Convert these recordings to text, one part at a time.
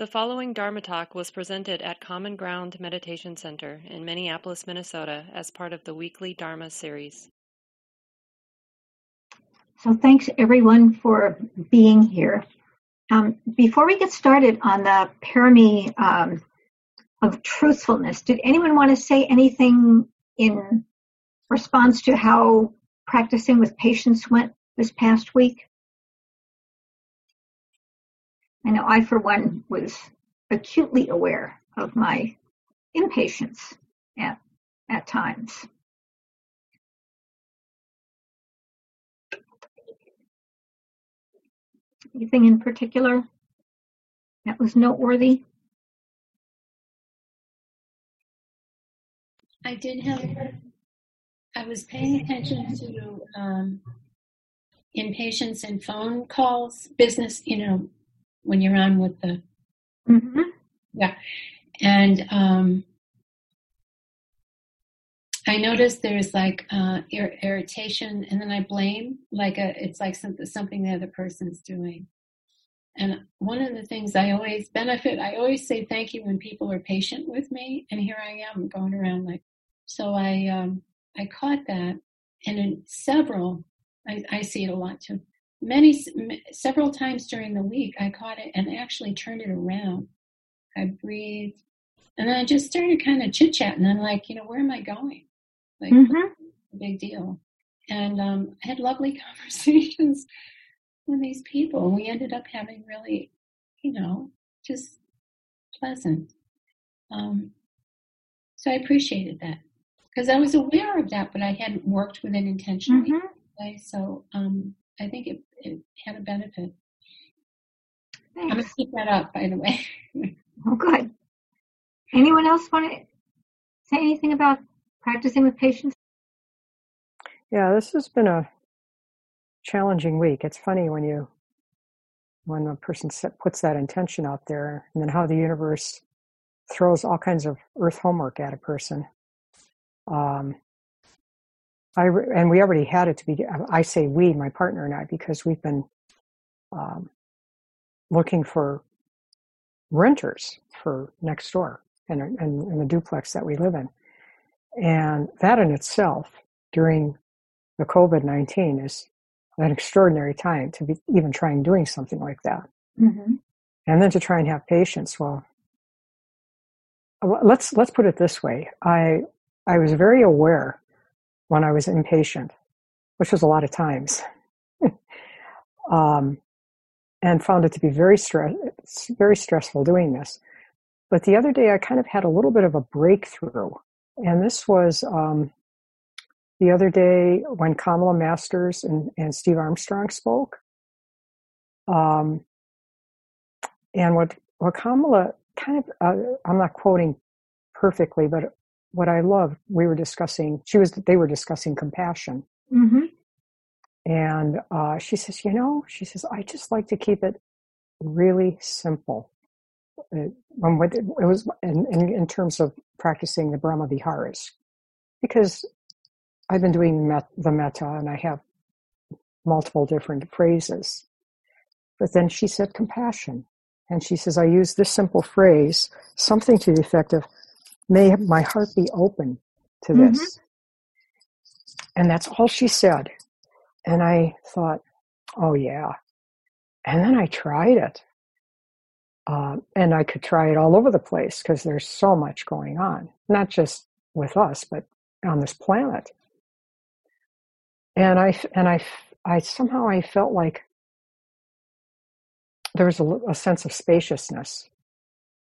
The following Dharma talk was presented at Common Ground Meditation Center in Minneapolis, Minnesota, as part of the weekly Dharma series. So, thanks everyone for being here. Um, before we get started on the parami um, of truthfulness, did anyone want to say anything in response to how practicing with patience went this past week? I know I, for one, was acutely aware of my impatience at, at times. Anything in particular that was noteworthy? I did have, I was paying attention to um, impatience and phone calls, business, you know, when you're on with the Mm-hmm. yeah and um I notice there's like uh, ir- irritation, and then I blame, like a, it's like something something the other person's doing. And one of the things I always benefit, I always say thank you when people are patient with me, and here I am going around like. So I um, I caught that, and in several, I, I see it a lot too many several times during the week i caught it and actually turned it around. I breathed and then i just started kind of chit chatting i'm like you know where am i going? Like mm-hmm. big deal. And um, i had lovely conversations with these people. And we ended up having really you know just pleasant um, so i appreciated that. Because i was aware of that but i hadn't worked with it intentionally. Mm-hmm. so um, I think it, it had a benefit. Thanks. I'm going to keep that up, by the way. oh, good. Anyone else want to say anything about practicing with patience? Yeah, this has been a challenging week. It's funny when you when a person set, puts that intention out there, and then how the universe throws all kinds of earth homework at a person. Um, I and we already had it to be. I say we, my partner and I, because we've been um, looking for renters for next door in, in, in the duplex that we live in, and that in itself during the COVID nineteen is an extraordinary time to be even trying doing something like that, mm-hmm. and then to try and have patience. Well, let's let's put it this way. I I was very aware when I was impatient, which was a lot of times, um, and found it to be very stress, very stressful doing this. But the other day, I kind of had a little bit of a breakthrough, and this was um, the other day when Kamala Masters and, and Steve Armstrong spoke. Um, and what what Kamala kind of, uh, I'm not quoting perfectly, but what I love, we were discussing, she was, they were discussing compassion. Mm-hmm. And uh, she says, you know, she says, I just like to keep it really simple. Uh, when it was in, in, in, terms of practicing the Brahma Viharas, because I've been doing met, the metta and I have multiple different phrases. But then she said compassion. And she says, I use this simple phrase, something to the effect of, may my heart be open to this. Mm-hmm. And that's all she said. And I thought, oh yeah. And then I tried it. Uh, and I could try it all over the place because there's so much going on, not just with us, but on this planet. And I, and I, I somehow I felt like there was a, a sense of spaciousness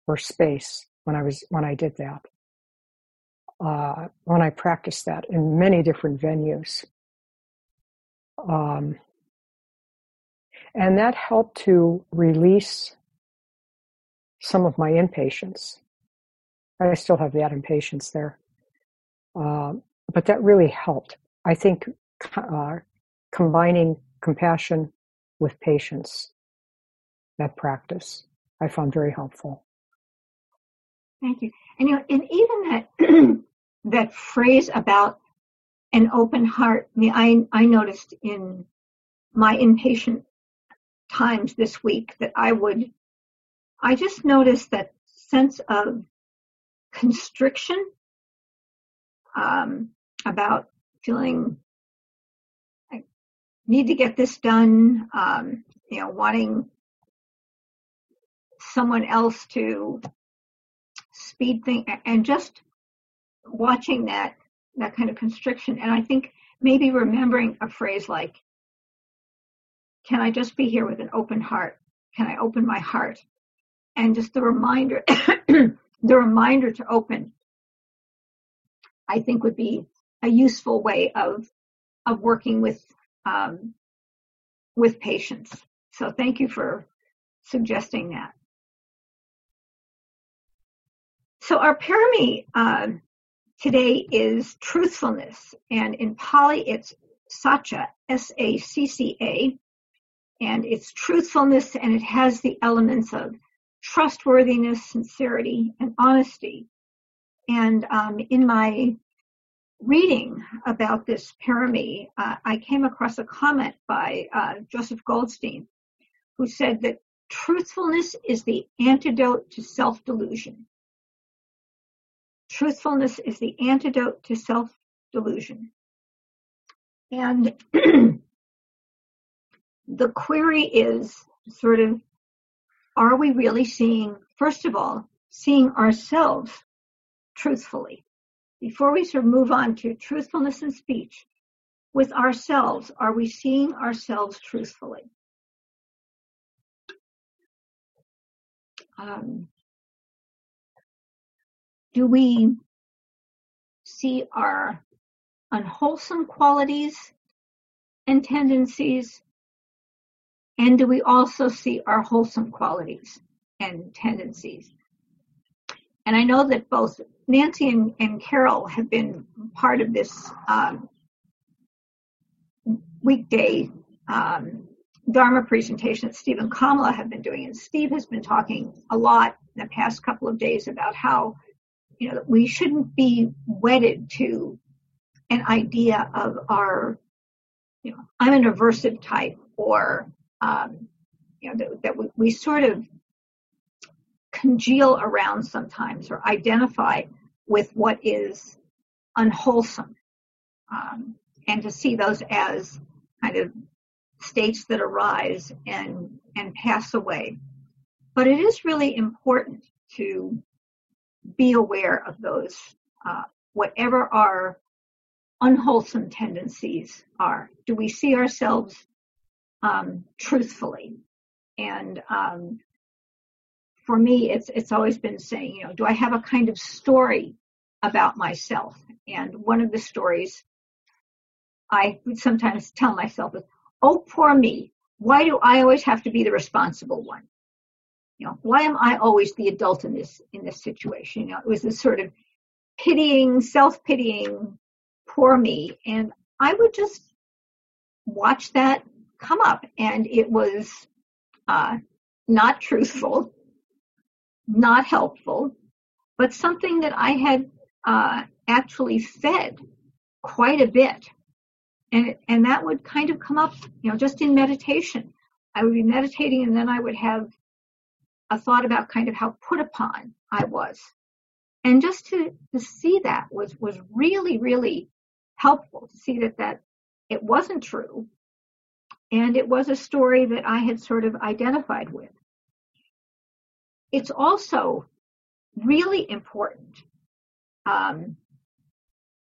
or space when I was, when I did that uh, when I practiced that in many different venues. Um, and that helped to release some of my impatience. I still have that impatience there. Um, but that really helped. I think uh, combining compassion with patience, that practice, I found very helpful. Thank you. And you know, and even that that phrase about an open heart, I, I, noticed in my impatient times this week that I would I just noticed that sense of constriction um, about feeling I need to get this done, um, you know, wanting someone else to speed things and just watching that that kind of constriction. And i think maybe remembering a phrase like can i just be here with an open heart? Can i open my heart? And just the reminder the reminder to open i think would be a useful way of of working with um, with patience so thank you for suggesting that. So our parami uh, today is truthfulness, and in Pali it's Sacca, S-A-C-C-A, and it's truthfulness, and it has the elements of trustworthiness, sincerity, and honesty. And um, in my reading about this parami, uh, I came across a comment by uh, Joseph Goldstein, who said that truthfulness is the antidote to self-delusion. Truthfulness is the antidote to self delusion. And the query is sort of are we really seeing, first of all, seeing ourselves truthfully? Before we sort of move on to truthfulness in speech, with ourselves, are we seeing ourselves truthfully? Um, do we see our unwholesome qualities and tendencies? And do we also see our wholesome qualities and tendencies? And I know that both Nancy and, and Carol have been part of this um, weekday um, Dharma presentation that Steve and Kamala have been doing. And Steve has been talking a lot in the past couple of days about how you know, we shouldn't be wedded to an idea of our, you know, I'm an aversive type or, um, you know, that, that we, we sort of congeal around sometimes or identify with what is unwholesome. Um, and to see those as kind of states that arise and, and pass away. But it is really important to be aware of those, uh, whatever our unwholesome tendencies are. Do we see ourselves um, truthfully? And um, for me, it's it's always been saying, you know, do I have a kind of story about myself? And one of the stories I sometimes tell myself is, "Oh, poor me! Why do I always have to be the responsible one?" You know, why am I always the adult in this in this situation? You know, it was this sort of pitying, self-pitying, poor me, and I would just watch that come up, and it was uh, not truthful, not helpful, but something that I had uh, actually fed quite a bit, and and that would kind of come up, you know, just in meditation. I would be meditating, and then I would have a thought about kind of how put upon I was. And just to, to see that was, was really, really helpful to see that, that it wasn't true. And it was a story that I had sort of identified with. It's also really important um,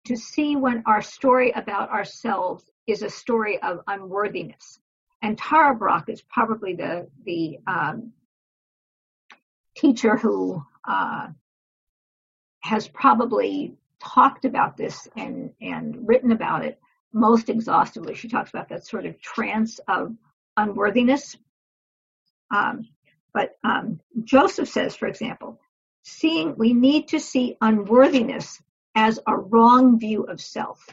to see when our story about ourselves is a story of unworthiness. And Tara Brach is probably the the um, teacher who uh, has probably talked about this and, and written about it most exhaustively. She talks about that sort of trance of unworthiness. Um, but um, Joseph says, for example, seeing we need to see unworthiness as a wrong view of self.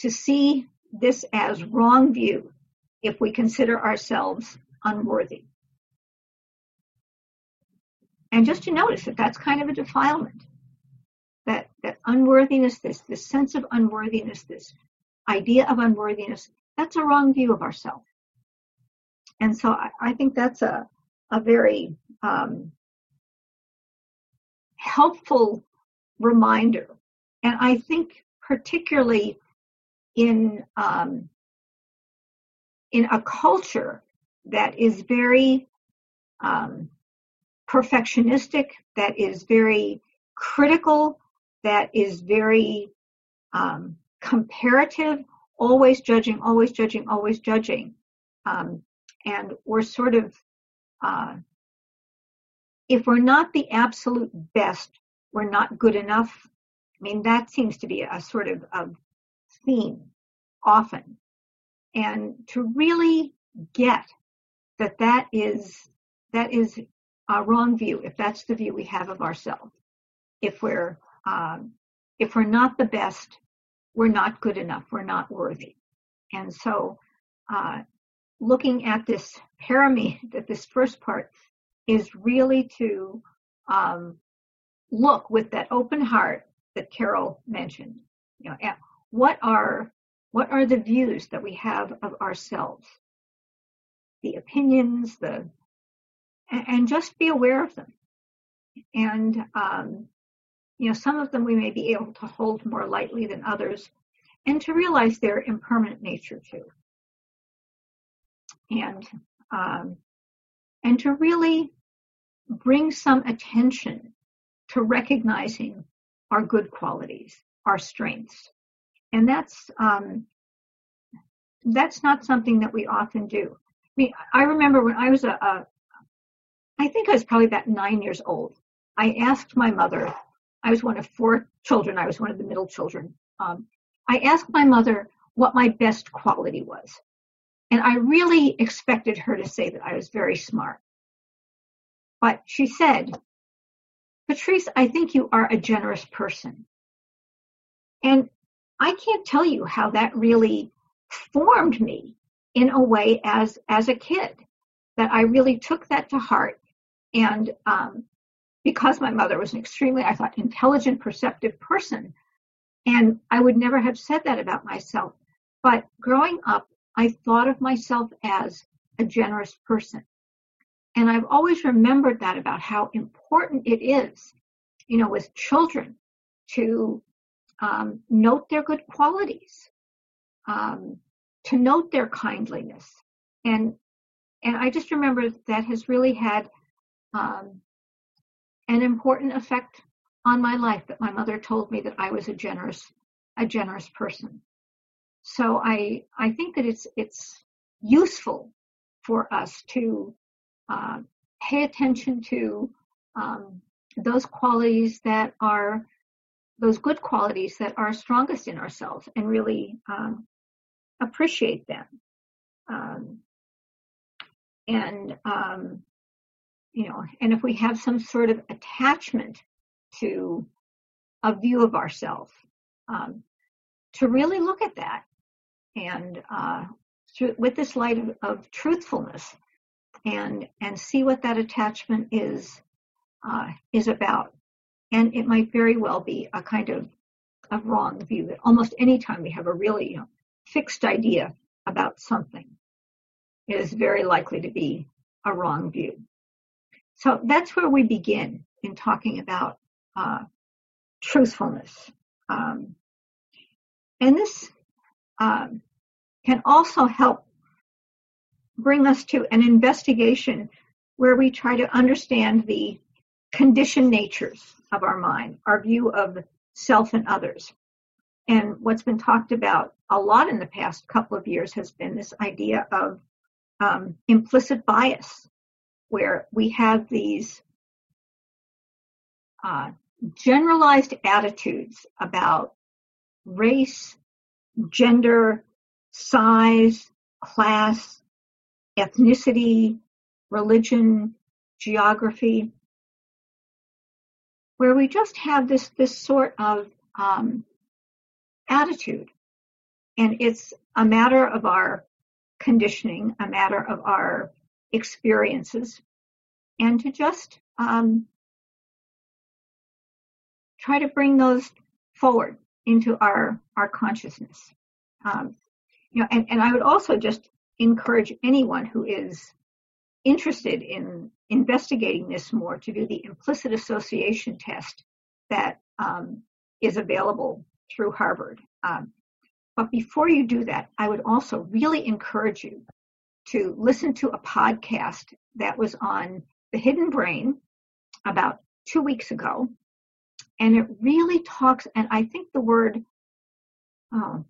To see this as wrong view if we consider ourselves unworthy. And just to notice that that's kind of a defilement. That, that unworthiness, this, this sense of unworthiness, this idea of unworthiness, that's a wrong view of ourselves. And so I, I think that's a, a very um, helpful reminder. And I think particularly in um, in a culture that is very um, perfectionistic, that is very critical, that is very um, comparative, always judging, always judging, always judging. Um, and we're sort of, uh, if we're not the absolute best, we're not good enough. I mean, that seems to be a sort of, of theme often. And to really get that that is, that is a wrong view, if that's the view we have of ourselves. If we're, um, if we're not the best, we're not good enough, we're not worthy. And so, uh, looking at this parami, that this first part is really to um, look with that open heart that Carol mentioned. You know, at what are what are the views that we have of ourselves, the opinions, the and just be aware of them. And um, you know, some of them we may be able to hold more lightly than others, and to realize their impermanent nature too. And um, and to really bring some attention to recognizing our good qualities, our strengths, and that's um, that's not something that we often do. I mean, I remember when I was a, a I think I was probably about nine years old. I asked my mother I was one of four children. I was one of the middle children. Um, I asked my mother what my best quality was. And I really expected her to say that I was very smart. But she said, Patrice, I think you are a generous person. And I can't tell you how that really formed me in a way as, as a kid, that I really took that to heart and um, because my mother was an extremely, I thought, intelligent, perceptive person. And I would never have said that about myself. But growing up, I thought of myself as a generous person. And I've always remembered that about how important it is, you know, with children to um, note their good qualities, um, to note their kindliness. And, and I just remember that has really had um, an important effect on my life that my mother told me that I was a generous, a generous person. So I, I think that it's, it's useful for us to uh, pay attention to um, those qualities that are those good qualities that are strongest in ourselves and really um, appreciate them. Um, and um, you know, and if we have some sort of attachment to a view of ourselves, um, to really look at that and uh, through, with this light of, of, truthfulness and and see what that attachment is uh, is about. And it might very well be a kind of a wrong view that almost any time we have a really you know, fixed idea about something, it is very likely to be a wrong view. So that's where we begin in talking about uh, truthfulness. Um, and this um, can also help bring us to an investigation where we try to understand the conditioned natures of our mind, our view of self and others. And what's been talked about a lot in the past couple of years has been this idea of um, implicit bias where we have these uh, generalized attitudes about race, gender, size, class, ethnicity, religion, geography, where we just have this this sort of um, attitude, and it's a matter of our conditioning, a matter of our experiences and to just um, try to bring those forward into our our consciousness. Um, you know, and, and I would also just encourage anyone who is interested in investigating this more to do the implicit association test that um, is available through Harvard. Um, but before you do that, I would also really encourage you to listen to a podcast that was on the hidden brain about two weeks ago. And it really talks, and I think the word, oh,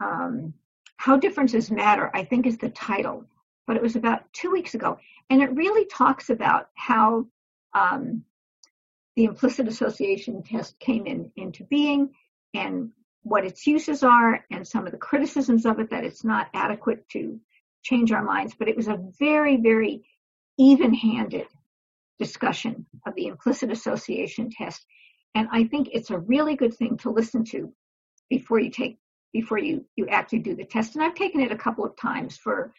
um, How Differences Matter, I think is the title, but it was about two weeks ago. And it really talks about how um, the implicit association test came in, into being and what its uses are and some of the criticisms of it that it's not adequate to change our minds. But it was a very, very even handed discussion of the implicit association test. And I think it's a really good thing to listen to before you take before you you actually do the test. And I've taken it a couple of times for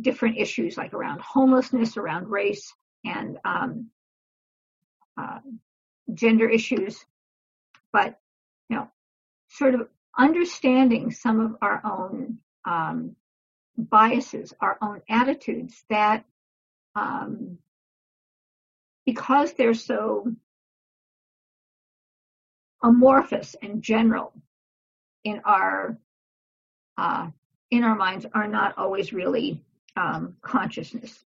different issues like around homelessness, around race, and um, uh, gender issues. But you know, sort of understanding some of our own um, biases, our own attitudes that um, because they're so amorphous and general in our uh, in our minds are not always really um, consciousness.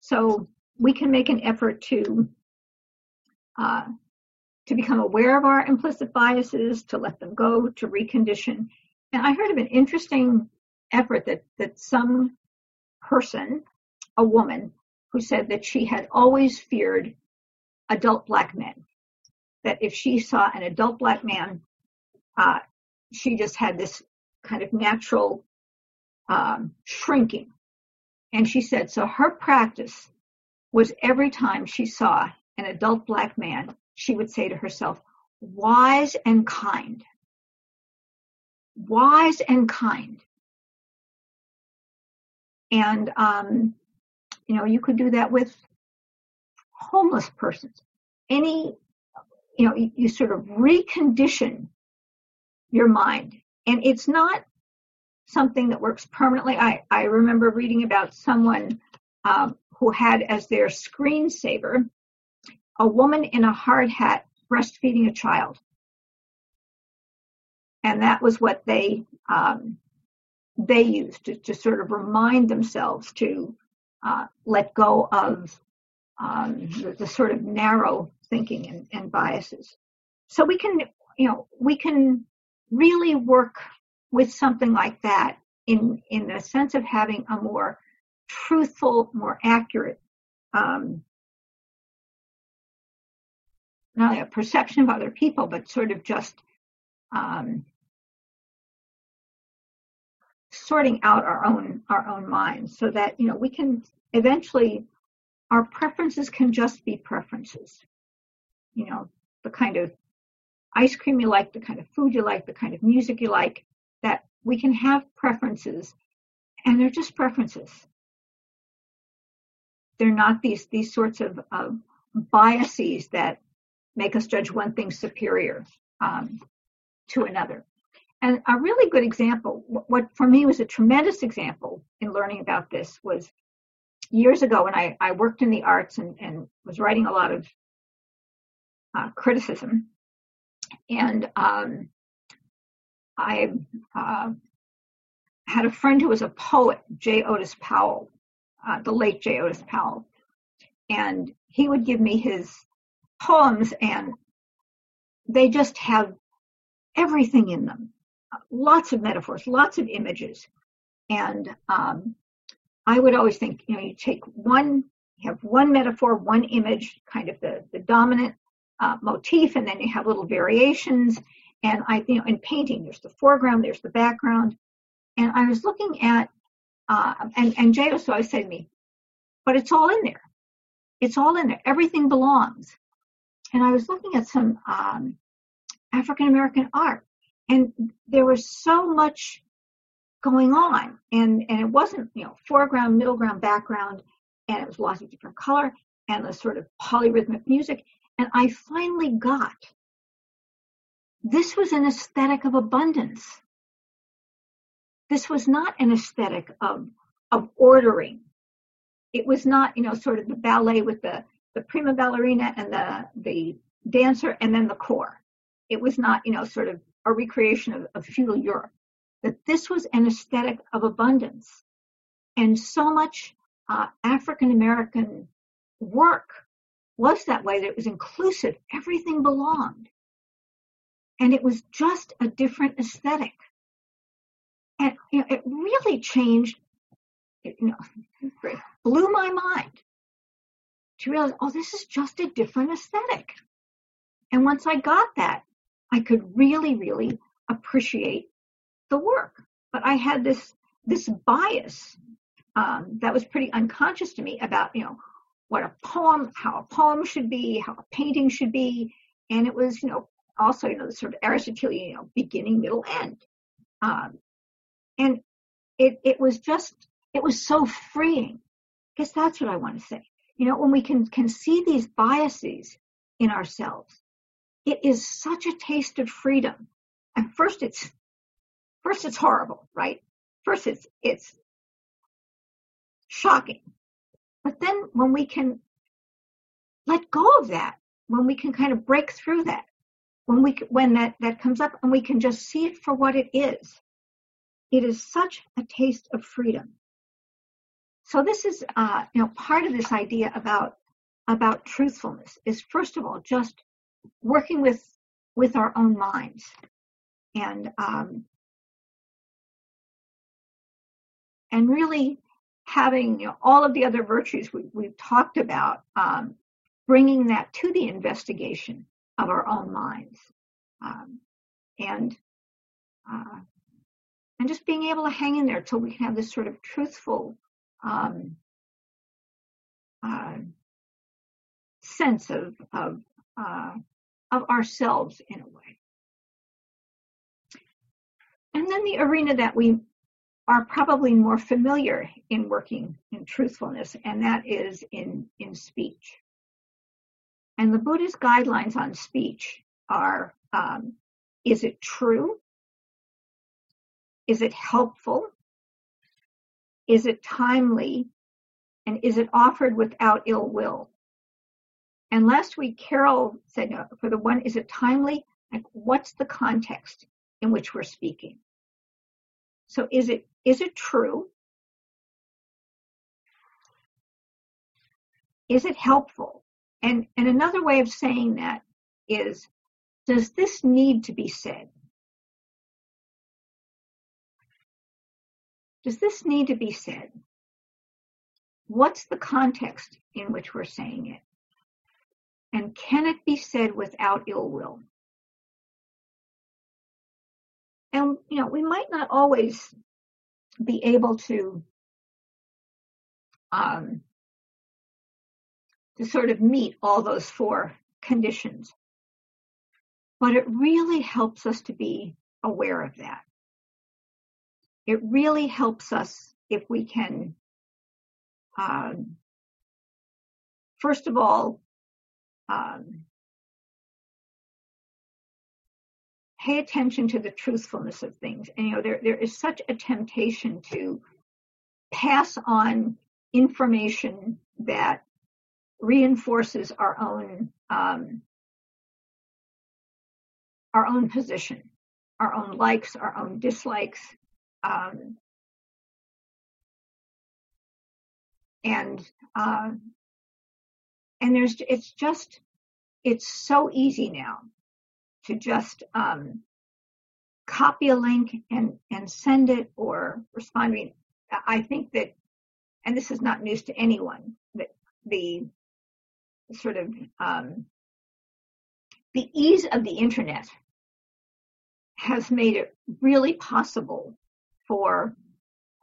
So we can make an effort to uh, to become aware of our implicit biases, to let them go, to recondition. And I heard of an interesting effort that that some person, a woman, who said that she had always feared adult black men. That if she saw an adult black man, uh, she just had this kind of natural um, shrinking. And she said, so her practice was every time she saw an adult black man, she would say to herself, wise and kind. Wise and kind. And, um, you know, you could do that with homeless persons. Any, you know, you, you sort of recondition your mind. And it's not something that works permanently. I, I remember reading about someone um, who had as their screensaver a woman in a hard hat breastfeeding a child. And that was what they um, they use to, to, sort of remind themselves to uh, let go of um, the, the, sort of narrow thinking and, and biases. So we can, you know, we can really work with something like that in in the sense of having a more truthful, more accurate um, not a perception of other people, but sort of just um, sorting out our own our own minds, so that you know we can eventually our preferences can just be preferences. You know, the kind of ice cream you like, the kind of food you like, the kind of music you like, that we can have preferences and they're just preferences. They're not these these sorts of, biases that make us judge one thing superior um, to another. And a really good example, what for me was a tremendous example in learning about this was years ago when I, I worked in the arts and, and was writing a lot of uh, criticism. And um, I uh, had a friend who was a poet, J. Otis Powell, uh, the late J. Otis Powell. And he would give me his poems and they just have everything in them lots of metaphors lots of images. And um, i would always think you know you take one you have one metaphor one image kind of the, the dominant uh, motif and then you have little variations. And i you know in painting there's the foreground there's the background. And i was looking at uh, and and J. Otis said to me but it's all in there. It's all in there. Everything belongs. And I was looking at some um, African American art, and there was so much going on, and and it wasn't you know foreground, middle ground, background, and it was lots of different color and the sort of polyrhythmic music, and I finally got this was an aesthetic of abundance. This was not an aesthetic of of ordering. It was not, you know, sort of the ballet with the the prima ballerina and the the dancer and then the corps. It was not, you know, sort of a recreation of, of feudal Europe. That this was an aesthetic of abundance, and so much uh, African American work was that way. That it was inclusive. Everything belonged, and it was just a different aesthetic. And you know, it really changed. You know, blew my mind to realize, oh, this is just a different aesthetic. And once I got that, I could really, really appreciate the work. But I had this this bias um, that was pretty unconscious to me about, you know, what a poem, how a poem should be, how a painting should be, and it was, you know, also, you know, the sort of Aristotelian, you know, beginning, middle, end. Um, and it it was just it was so freeing. I guess that's what I want to say. You know, when we can can see these biases in ourselves, it is such a taste of freedom. And first it's first it's horrible, right? First it's it's shocking. But then when we can let go of that, when we can kind of break through that, when we when that that comes up and we can just see it for what it is, it is such a taste of freedom. So this is, uh, you know, part of this idea about about truthfulness is first of all just working with with our own minds. And um, and really having you know, all of the other virtues we, we've talked about, um, bringing that to the investigation of our own minds, um, and uh, and just being able to hang in there till we can have this sort of truthful um, uh, sense of of uh, of ourselves in a way. And then the arena that we are probably more familiar in working in truthfulness, and that is in, in speech. And the Buddhist guidelines on speech are um, is it true? Is it helpful? Is it timely? And is it offered without ill will? And last week, Carol said, no, for the one, is it timely? Like, what's the context in which we're speaking? So is it is it true? Is it helpful? And and another way of saying that is, does this need to be said? Does this need to be said? What's the context in which we're saying it? And can it be said without ill will? And, you know, we might not always be able to, um, to sort of meet all those four conditions. But it really helps us to be aware of that. It really helps us if we can, um, first of all, um, pay attention to the truthfulness of things. And you know, there there is such a temptation to pass on information that reinforces our own um, our own position, our own likes, our own dislikes, um, and uh, and there's it's just it's so easy now to just um, copy a link and and send it or respond. I mean, I think that, and this is not news to anyone, that the sort of um, the ease of the internet has made it really possible for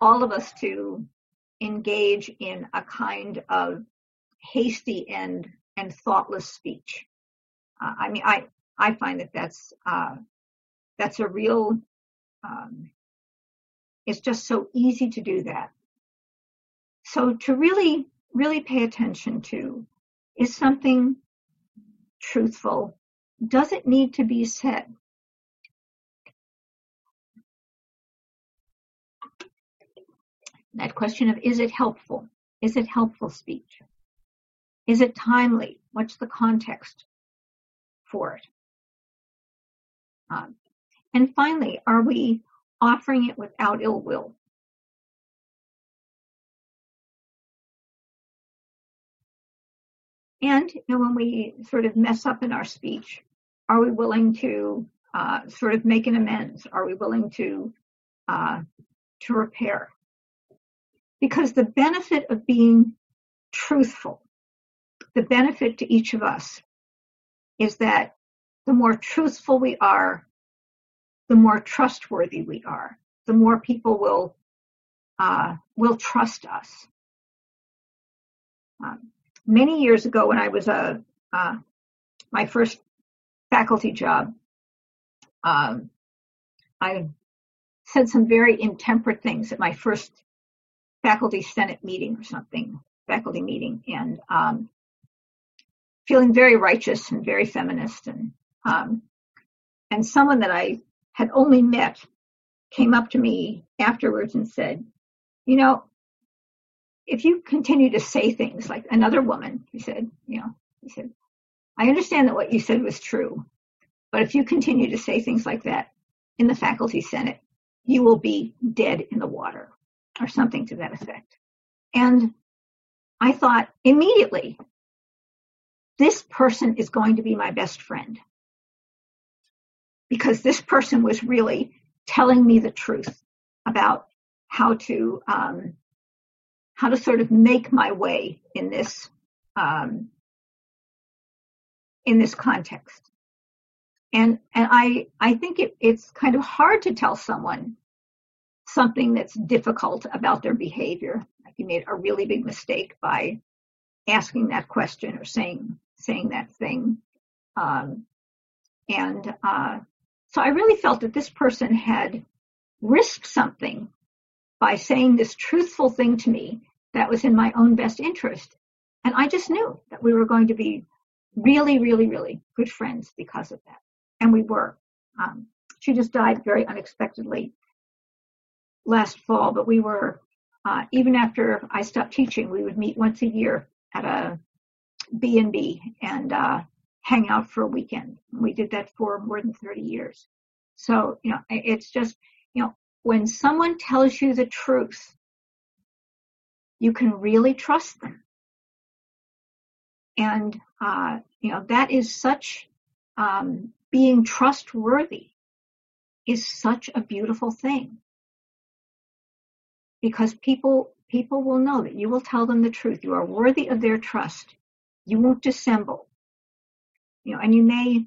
all of us to engage in a kind of hasty and and thoughtless speech. Uh, I mean, I I find that that's uh, that's a real. Um, it's just so easy to do that. So to really really pay attention to is something truthful. Does it need to be said? That question of is it helpful? Is it helpful speech? Is it timely? What's the context for it? Um, and finally, are we offering it without ill will? And you know, when we sort of mess up in our speech, are we willing to uh, sort of make an amends? Are we willing to uh, to repair? Because the benefit of being truthful, the benefit to each of us, is that the more truthful we are, the more trustworthy we are. The more people will uh, will trust us. Um, many years ago, when I was a uh, my first faculty job, um, I said some very intemperate things at my first faculty senate meeting or something, faculty meeting, and um, feeling very righteous and very feminist, and um, and someone that I had only met came up to me afterwards and said, "You know, if you continue to say things like another woman," he said, "you know," he said, "I understand that what you said was true, but if you continue to say things like that in the faculty senate, you will be dead in the water or something to that effect. And I thought immediately, this person is going to be my best friend. Because this person was really telling me the truth about how to um, how to sort of make my way in this um, in this context. And and I I think it, it's kind of hard to tell someone something that's difficult about their behavior. Like you made a really big mistake by asking that question or saying saying that thing. Um, and uh, so I really felt that this person had risked something by saying this truthful thing to me that was in my own best interest. And I just knew that we were going to be really, really, really good friends because of that and we were. Um, she just died very unexpectedly last fall, but we were, uh, even after I stopped teaching, we would meet once a year at a B&B and uh, hang out for a weekend. We did that for more than 30 years. So, you know, it's just, you know, when someone tells you the truth, you can really trust them. And, uh, you know, that is such um, being trustworthy is such a beautiful thing because people people will know that you will tell them the truth you are worthy of their trust you won't dissemble you know and you may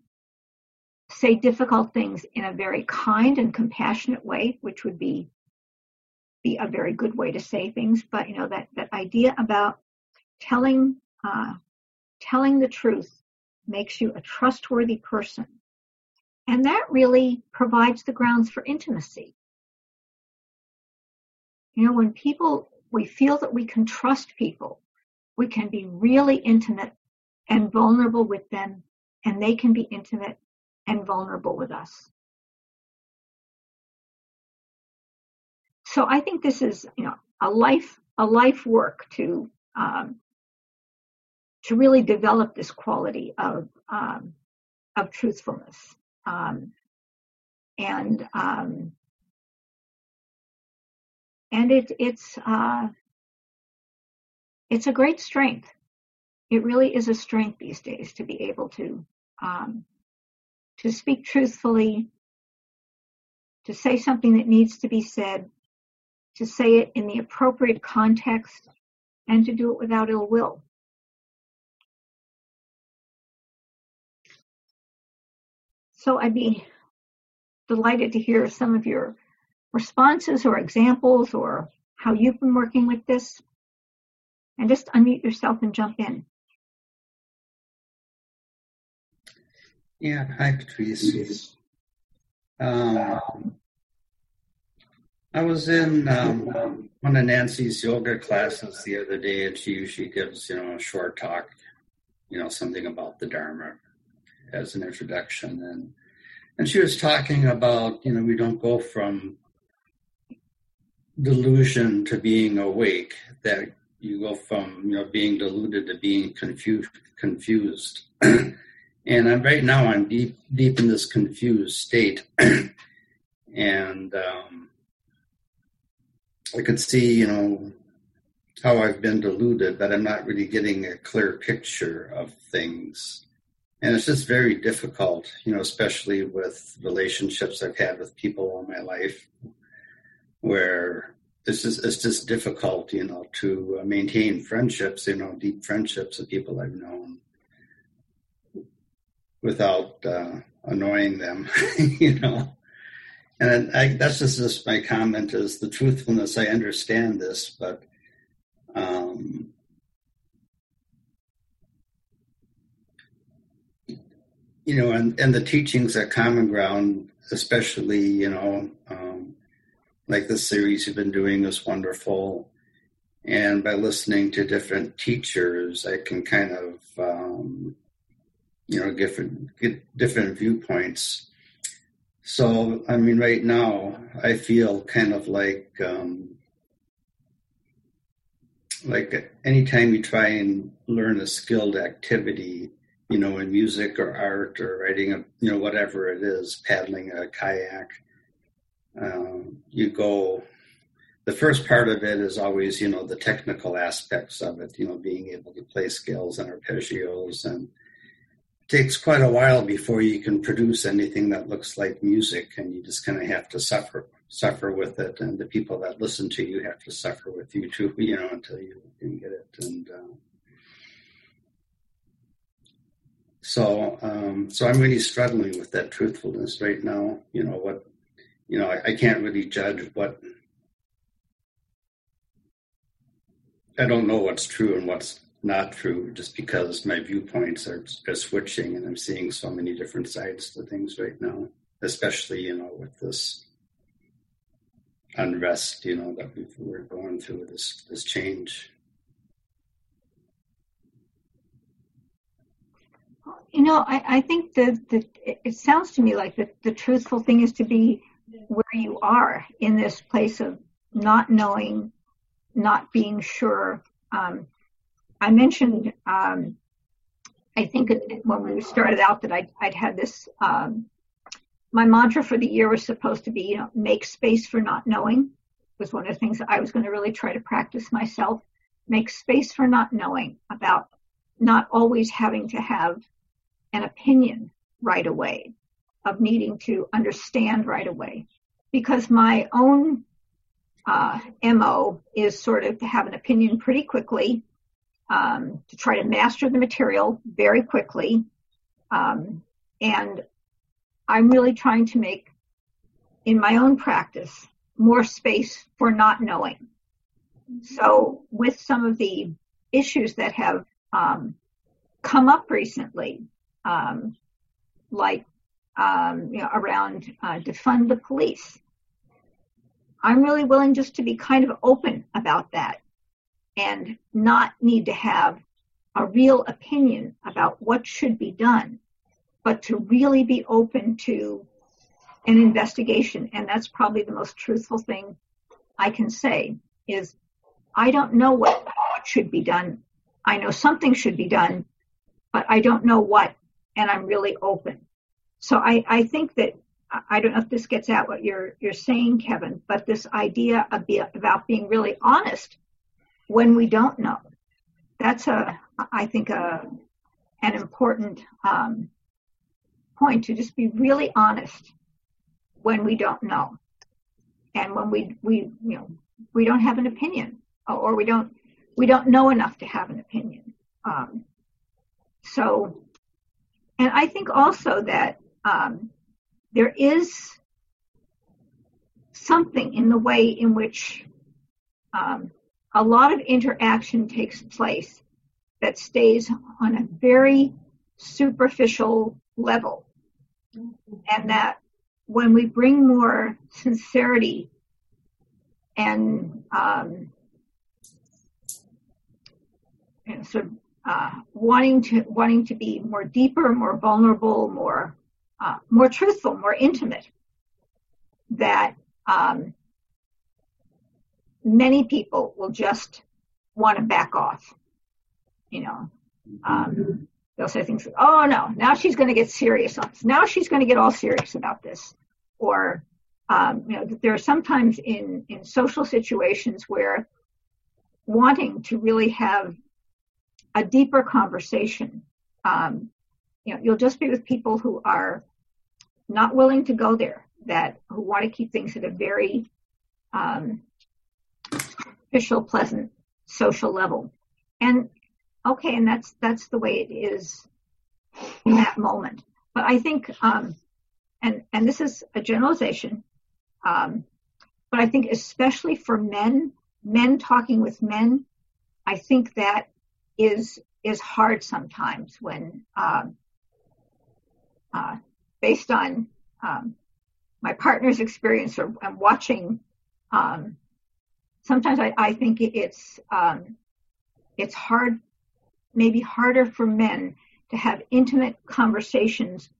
say difficult things in a very kind and compassionate way which would be be a very good way to say things but you know that that idea about telling uh, telling the truth makes you a trustworthy person and that really provides the grounds for intimacy. You know, when people, we feel that we can trust people, we can be really intimate and vulnerable with them, and they can be intimate and vulnerable with us. So I think this is, you know, a life, a life work to, um, to really develop this quality of, um, of truthfulness. Um, and um, and it, it's uh, it's a great strength. It really is a strength these days to be able to um, to speak truthfully, to say something that needs to be said, to say it in the appropriate context, and to do it without ill will. So I'd be delighted to hear some of your responses or examples or how you've been working with this. And just unmute yourself and jump in. Yeah, hi Patrice. Um, I was in um, one of Nancy's yoga classes the other day, and she usually gives, you know, a short talk, you know, something about the Dharma as an introduction, and and she was talking about you know we don't go from delusion to being awake that you go from you know being deluded to being confused confused. And I'm, right now i'm deep deep in this confused state. And um, i could see you know how i've been deluded but i'm not really getting a clear picture of things. And it's just very difficult you know especially with relationships i've had with people all my life where this is it's just difficult, you know, to uh, maintain friendships, you know, deep friendships of people I've known without uh, annoying them, you know. And I, that's just, just my comment is the truthfulness. I understand this, but um, you know, and, and the teachings at Common Ground, especially, you know, um, like the series you've been doing is wonderful. And by listening to different teachers, I can kind of, um, you know, different get different viewpoints. So, I mean, right now, I feel kind of like, um, like anytime you try and learn a skilled activity, you know, in music or art or writing, a, you know, whatever it is, paddling a kayak, um, you go the first part of it is always you know the technical aspects of it you know being able to play scales and arpeggios and it takes quite a while before you can produce anything that looks like music and you just kind of have to suffer suffer with it and the people that listen to you have to suffer with you too you know until you can get it and uh, so um, so i'm really struggling with that truthfulness right now you know what you know, I, I can't really judge what I don't know what's true and what's not true just because my viewpoints are, are switching and I'm seeing so many different sides to things right now, especially, you know, with this unrest, you know, that we are going through this, this change. You know, I, I think that, that it sounds to me like the, the truthful thing is to be where you are in this place of not knowing, not being sure. Um, I mentioned, um, I think when we started out that I'd, I'd had this, um, my mantra for the year was supposed to be, you know, make space for not knowing was one of the things that I was going to really try to practice myself. Make space for not knowing about not always having to have an opinion right away of needing to understand right away because my own uh, MO is sort of to have an opinion pretty quickly, um, to try to master the material very quickly. Um, and I'm really trying to make, in my own practice, more space for not knowing. So with some of the issues that have um, come up recently, um, like um, you know, around uh, defund the police. I'm really willing just to be kind of open about that and not need to have a real opinion about what should be done, but to really be open to an investigation. And that's probably the most truthful thing I can say is I don't know what, what should be done. I know something should be done, but I don't know what, and I'm really open. So I, I think that I don't know if this gets at what you're you're saying, Kevin, but this idea of be, about being really honest when we don't know. That's a I think a an important um, point to just be really honest when we don't know, and when we we you know we don't have an opinion or we don't we don't know enough to have an opinion. Um, so, and I think also that um, there is something in the way in which um, a lot of interaction takes place that stays on a very superficial level. And that when we bring more sincerity and um, you know, sort of uh, wanting to wanting to be more deeper, more vulnerable, more more truthful, more intimate. That um, many people will just want to back off. You know, um, they'll say things like, "Oh no, now she's going to get serious on this. Now she's going to get all serious about this," or um, you know, there are sometimes in in social situations where wanting to really have a deeper conversation, um, you know, you'll just be with people who are not willing to go there, that who want to keep things at a very um, official, pleasant social level. And okay, and that's that's the way it is in that moment. But I think, um, and and this is a generalization, um, but I think especially for men, men talking with men, I think that is is hard sometimes when um, uh, based on um, my partner's experience or I'm watching um, sometimes I, I think it's um, it's hard, maybe harder for men to have intimate conversations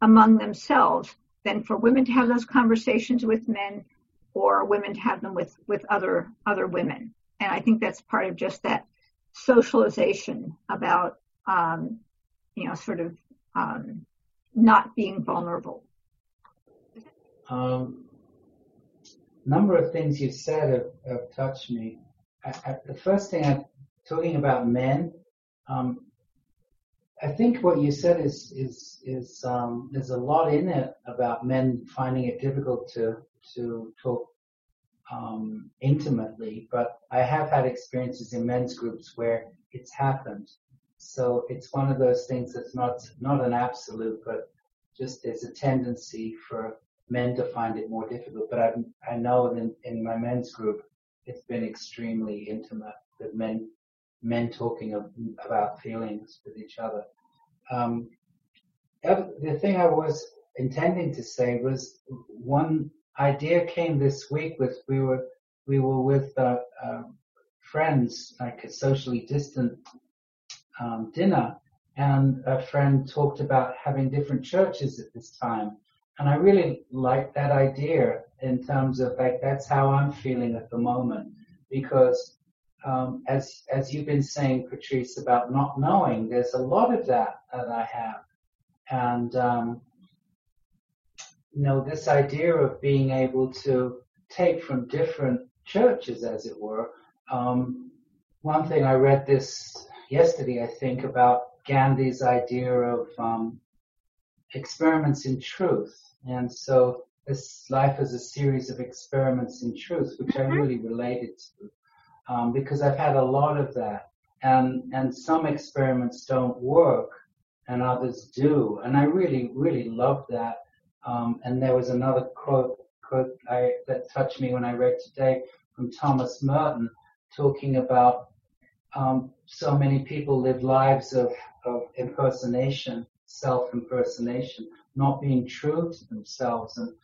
among themselves than for women to have those conversations with men or women to have them with with other other women. And I think that's part of just that socialization about um, you know sort of um, not being vulnerable. Um, number of things you've said have, have touched me. I, I, the first thing I'm talking about men. Um, I think what you said is is is um, there's a lot in it about men finding it difficult to to talk um, intimately, but I have had experiences in men's groups where it's happened. So it's one of those things that's not not an absolute, but just there's a tendency for men to find it more difficult. But I I know in in my men's group, it's been extremely intimate with men men talking of, about feelings with each other. Um, the thing I was intending to say was one idea came this week with we were we were with uh, uh, friends like a socially distant um, dinner and a friend talked about having different churches at this time and I really like that idea in terms of like that's how I'm feeling at the moment because um, as as you've been saying, Patrice, about not knowing, there's a lot of that that I have, and um, you know this idea of being able to take from different churches, as it were. Um, one thing I read this yesterday, I think, about Gandhi's idea of um, experiments in truth, and so this life is a series of experiments in truth, which I mm-hmm. really related to um, because I've had a lot of that, and and some experiments don't work, and others do, and I really really love that. Um, and there was another quote quote I, that touched me when I read today from Thomas Merton talking about um, so many people live lives of, of impersonation, self impersonation, not being true to themselves, and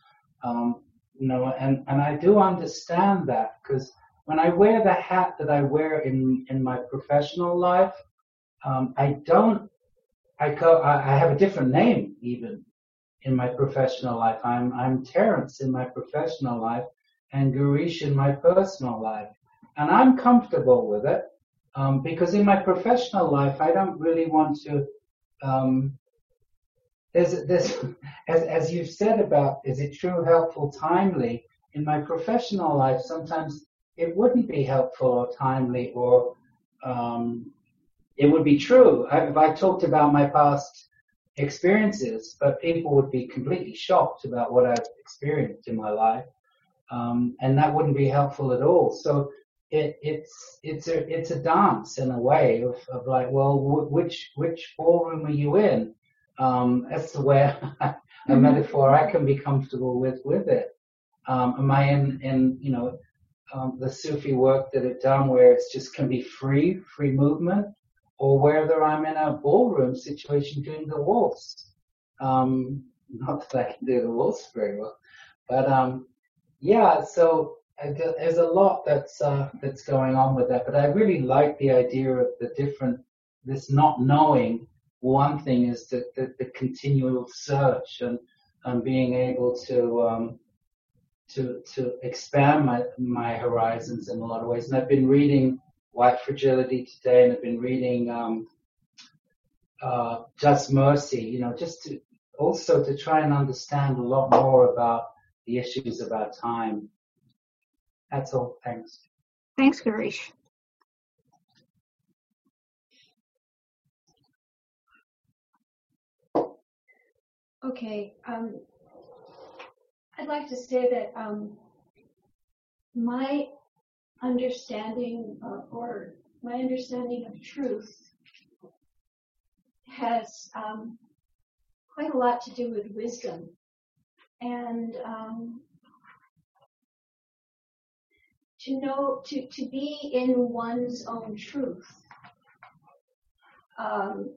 um, you know, and and I do understand that because when I wear the hat that I wear in in my professional life, um, I don't. I go. I, I have a different name even in my professional life. I'm I'm Terence in my professional life, and Girish in my personal life, and I'm comfortable with it um, because in my professional life I don't really want to. Um, there's, there's, as, as you've said about, is it true, helpful, timely? In my professional life, sometimes it wouldn't be helpful or timely or um, it would be true I, if I talked about my past experiences, but people would be completely shocked about what I've experienced in my life, um, and that wouldn't be helpful at all. So it, it's it's a it's a dance in a way of, of like, well, w- which which ballroom are you in? Um, that's the way a mm-hmm. metaphor I can be comfortable with with it. Um, am I in in you know um, the Sufi work that I've done where it's just can be free, free movement, or whether I'm in a ballroom situation doing the waltz. Um, not that I can do the waltz very well, but um, yeah. So there's a lot that's uh, that's going on with that. But I really like the idea of the different, this not knowing. One thing is that the, the, continual search and and being able to um, to to expand my my horizons in a lot of ways. And I've been reading White Fragility today, and I've been reading um, uh, Just Mercy. You know, just to also to try and understand a lot more about the issues about time. That's all. Thanks. Thanks, Garish. Okay, um, I'd like to say that um, my understanding or, or, my understanding of truth has um, quite a lot to do with wisdom and um, to know to to be in one's own truth um,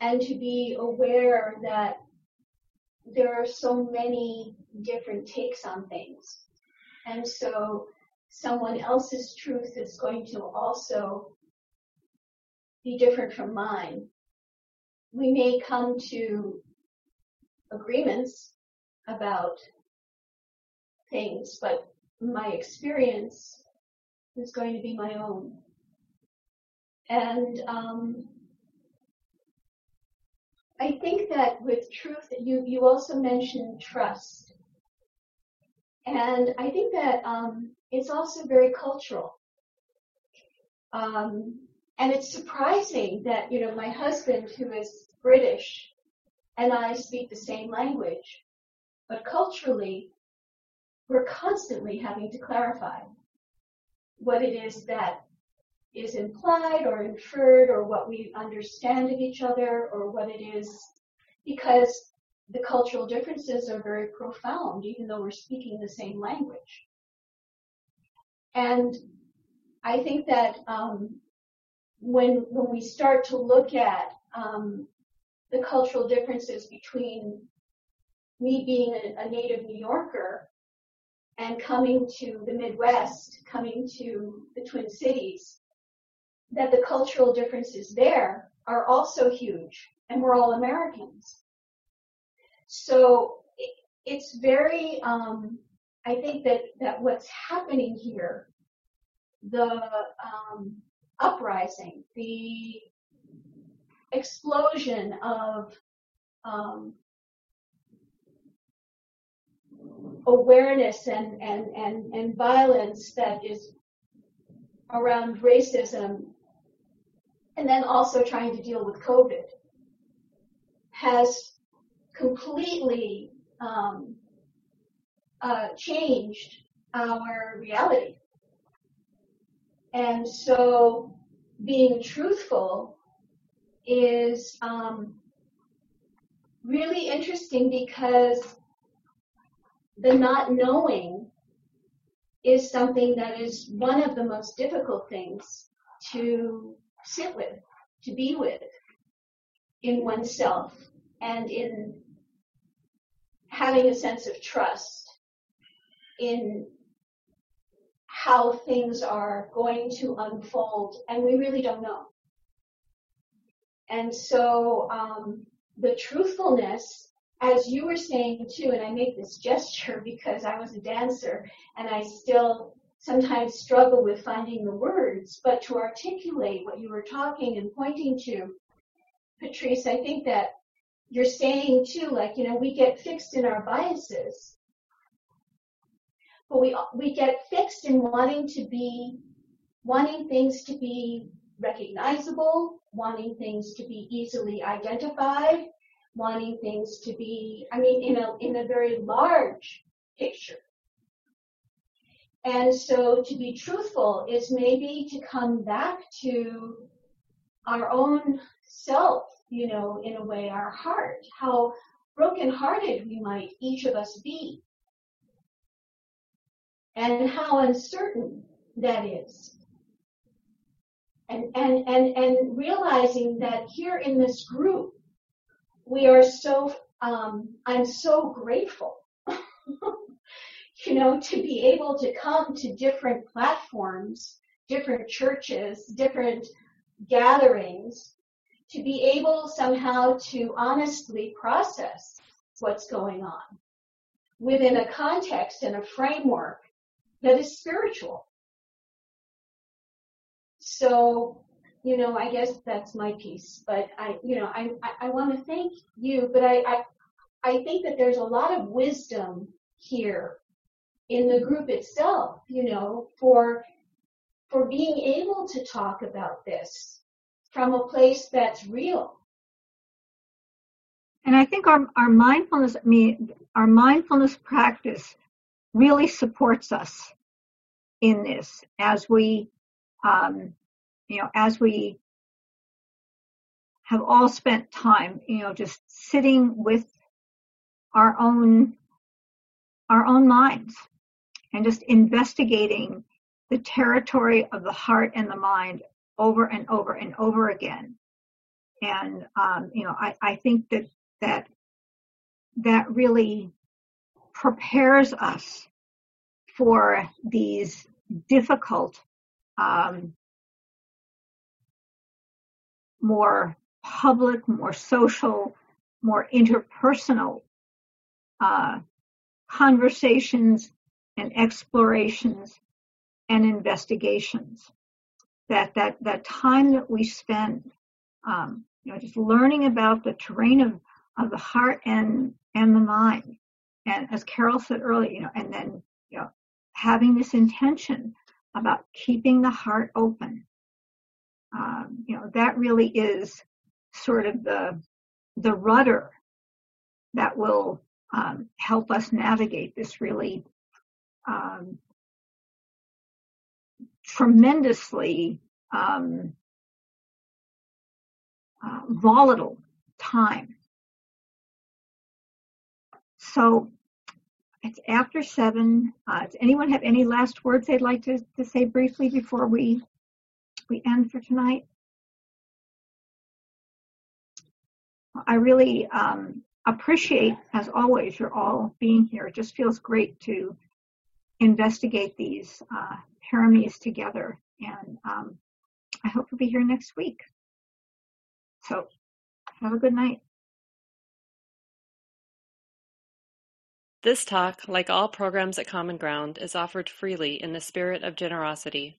and to be aware that there are so many different takes on things. And so someone else's truth is going to also be different from mine. We may come to agreements about things, but my experience is going to be my own. And um, I think that with truth, you you also mentioned trust, and I think that um, it's also very cultural. Um, and it's surprising that you know my husband, who is British, and I speak the same language, but culturally, we're constantly having to clarify what it is that is implied or inferred or what we understand of each other or what it is because the cultural differences are very profound even though we're speaking the same language. And I think that um, when when we start to look at um, the cultural differences between me being a, a native New Yorker and coming to the Midwest, coming to the Twin Cities, that the cultural differences there are also huge, and we're all Americans. So it, it's very, um, I think that, that what's happening here, the um, uprising, the explosion of um, awareness and, and, and, and violence that is around racism and then also trying to deal with COVID has completely um, uh, changed our reality. And so being truthful is um, really interesting because the not knowing is something that is one of the most difficult things to sit with, to be with in oneself and in having a sense of trust in how things are going to unfold and we really don't know. And so um, the truthfulness, as you were saying too, and I make this gesture because I was a dancer and I still sometimes struggle with finding the words, but to articulate what you were talking and pointing to, Patrice, I think that you're saying too, like, you know, we get fixed in our biases, but we, we get fixed in wanting to be, wanting things to be recognizable, wanting things to be easily identified, wanting things to be, I mean, in a, in a very large picture. And so to be truthful is maybe to come back to our own self, you know, in a way, our heart, how brokenhearted we might each of us be, and how uncertain that is. And, and, and, and realizing that here in this group, we are so, um, I'm so grateful you know, to be able to come to different platforms, different churches, different gatherings, to be able somehow to honestly process what's going on within a context and a framework that is spiritual. So, you know, I guess that's my piece. But I, you know, I, I, I want to thank you, but I, I, I think that there's a lot of wisdom here in the group itself, you know, for for being able to talk about this from a place that's real. And I think our, our mindfulness, I mean, our mindfulness practice really supports us in this as we, um, you know, as we have all spent time, you know, just sitting with our own, our own minds and just investigating the territory of the heart and the mind over and over and over again. And, um, you know, I, I think that, that, that really prepares us for these difficult, um, more public, more social, more interpersonal uh, conversations and explorations and investigations. That that that time that we spend, um, you know, just learning about the terrain of of the heart and and the mind, and as Carol said earlier, you know, and then you know, having this intention about keeping the heart open. Um, you know, that really is sort of the the rudder that will um, help us navigate this really um, tremendously um, uh, volatile time. So it's after seven. Uh, does anyone have any last words they'd like to, to say briefly before we we end for tonight? I really um, appreciate, as always, your all being here. It just feels great to investigate these uh, paramis together. And um, I hope you'll be here next week. So have a good night. This talk, like all programs at Common Ground, is offered freely in the spirit of generosity.